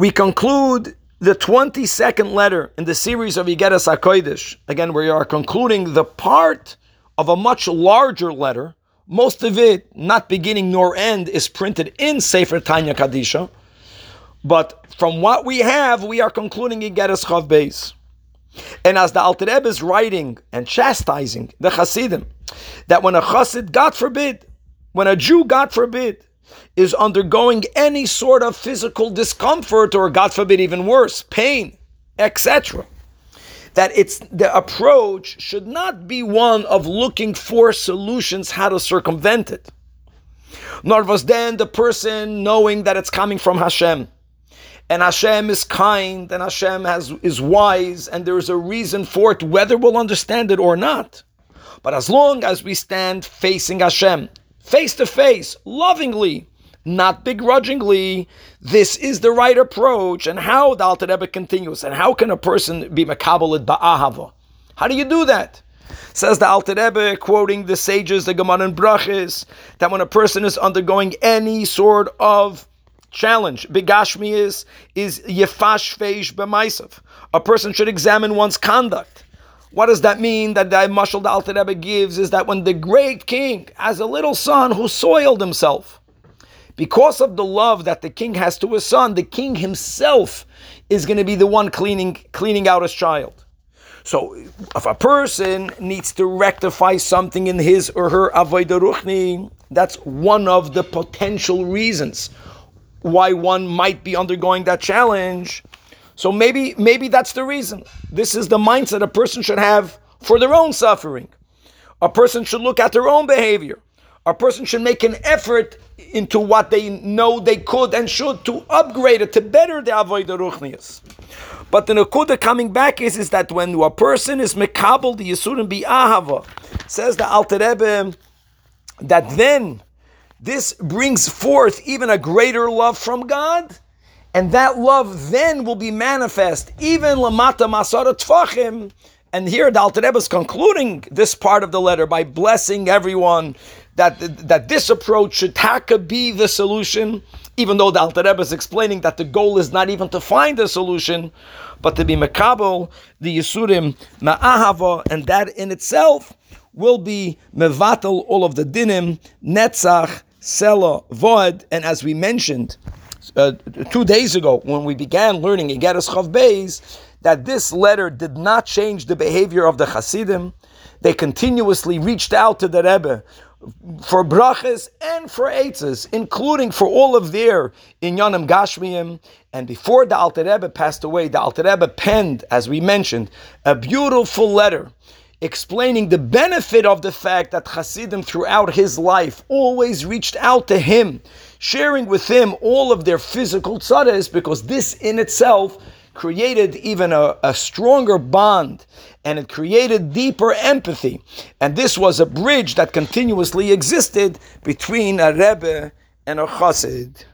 We conclude the 22nd letter in the series of Igeres HaKodesh. Again, we are concluding the part of a much larger letter. Most of it, not beginning nor end, is printed in Sefer Tanya Kadisha. But from what we have, we are concluding Igeres Chav Beis. And as the Alter Rebbe is writing and chastising the Hasidim, that when a Chassid, God forbid, when a Jew, God forbid, is undergoing any sort of physical discomfort or, God forbid, even worse, pain, etc., that it's the approach should not be one of looking for solutions how to circumvent it. Nor was then the person knowing that it's coming from Hashem. And Hashem is kind and Hashem has, is wise and there is a reason for it, whether we'll understand it or not. But as long as we stand facing Hashem, face to face, lovingly, not begrudgingly. This is the right approach. And how the Alter Rebbe continues, and how can a person be makabalid ba'ahava? How do you do that? Says the Alter Rebbe, quoting the sages, the Gemara and Brachis, that when a person is undergoing any sort of challenge, bigashmi is is yefash feish b'maisav. A person should examine one's conduct. What does that mean? That the mashal the Alter Rebbe gives is that when the great king has a little son who soiled himself, because of the love that the king has to his son, the king himself is going to be the one cleaning cleaning out his child. So, if a person needs to rectify something in his or her avodah ruchni, that's one of the potential reasons why one might be undergoing that challenge. So maybe maybe that's the reason. This is the mindset a person should have for their own suffering. A person should look at their own behavior. A person should make an effort into what they know they could and should to upgrade it, to better the avodah ruchnias. But the nakuda coming back is, is that when a person is mekabel the yisurim be ahava, says the Alter Rebbe, that then this brings forth even a greater love from God, and that love then will be manifest even lamata masara tfachim. And here the Alter Rebbe is concluding this part of the letter by blessing everyone that, that this approach should taka be the solution, even though the Alter Rebbe is explaining that the goal is not even to find a solution, but to be makabel, the Yisurim ma'ahava, and that in itself will be mevatel all of the dinim, netzach, sela, vod, and as we mentioned uh, two days ago when we began learning Igeres Chav Beis, that this letter did not change the behavior of the Hasidim. They continuously reached out to the Rebbe for brachas and for eitzes, including for all of their inyanim gashmiyim. And before the Alter Rebbe passed away, the Alter Rebbe penned, as we mentioned, a beautiful letter explaining the benefit of the fact that Hasidim throughout his life always reached out to him, sharing with him all of their physical tzadahs, because this in itself created even a, a stronger bond and it created deeper empathy. And this was a bridge that continuously existed between a Rebbe and a Chassid.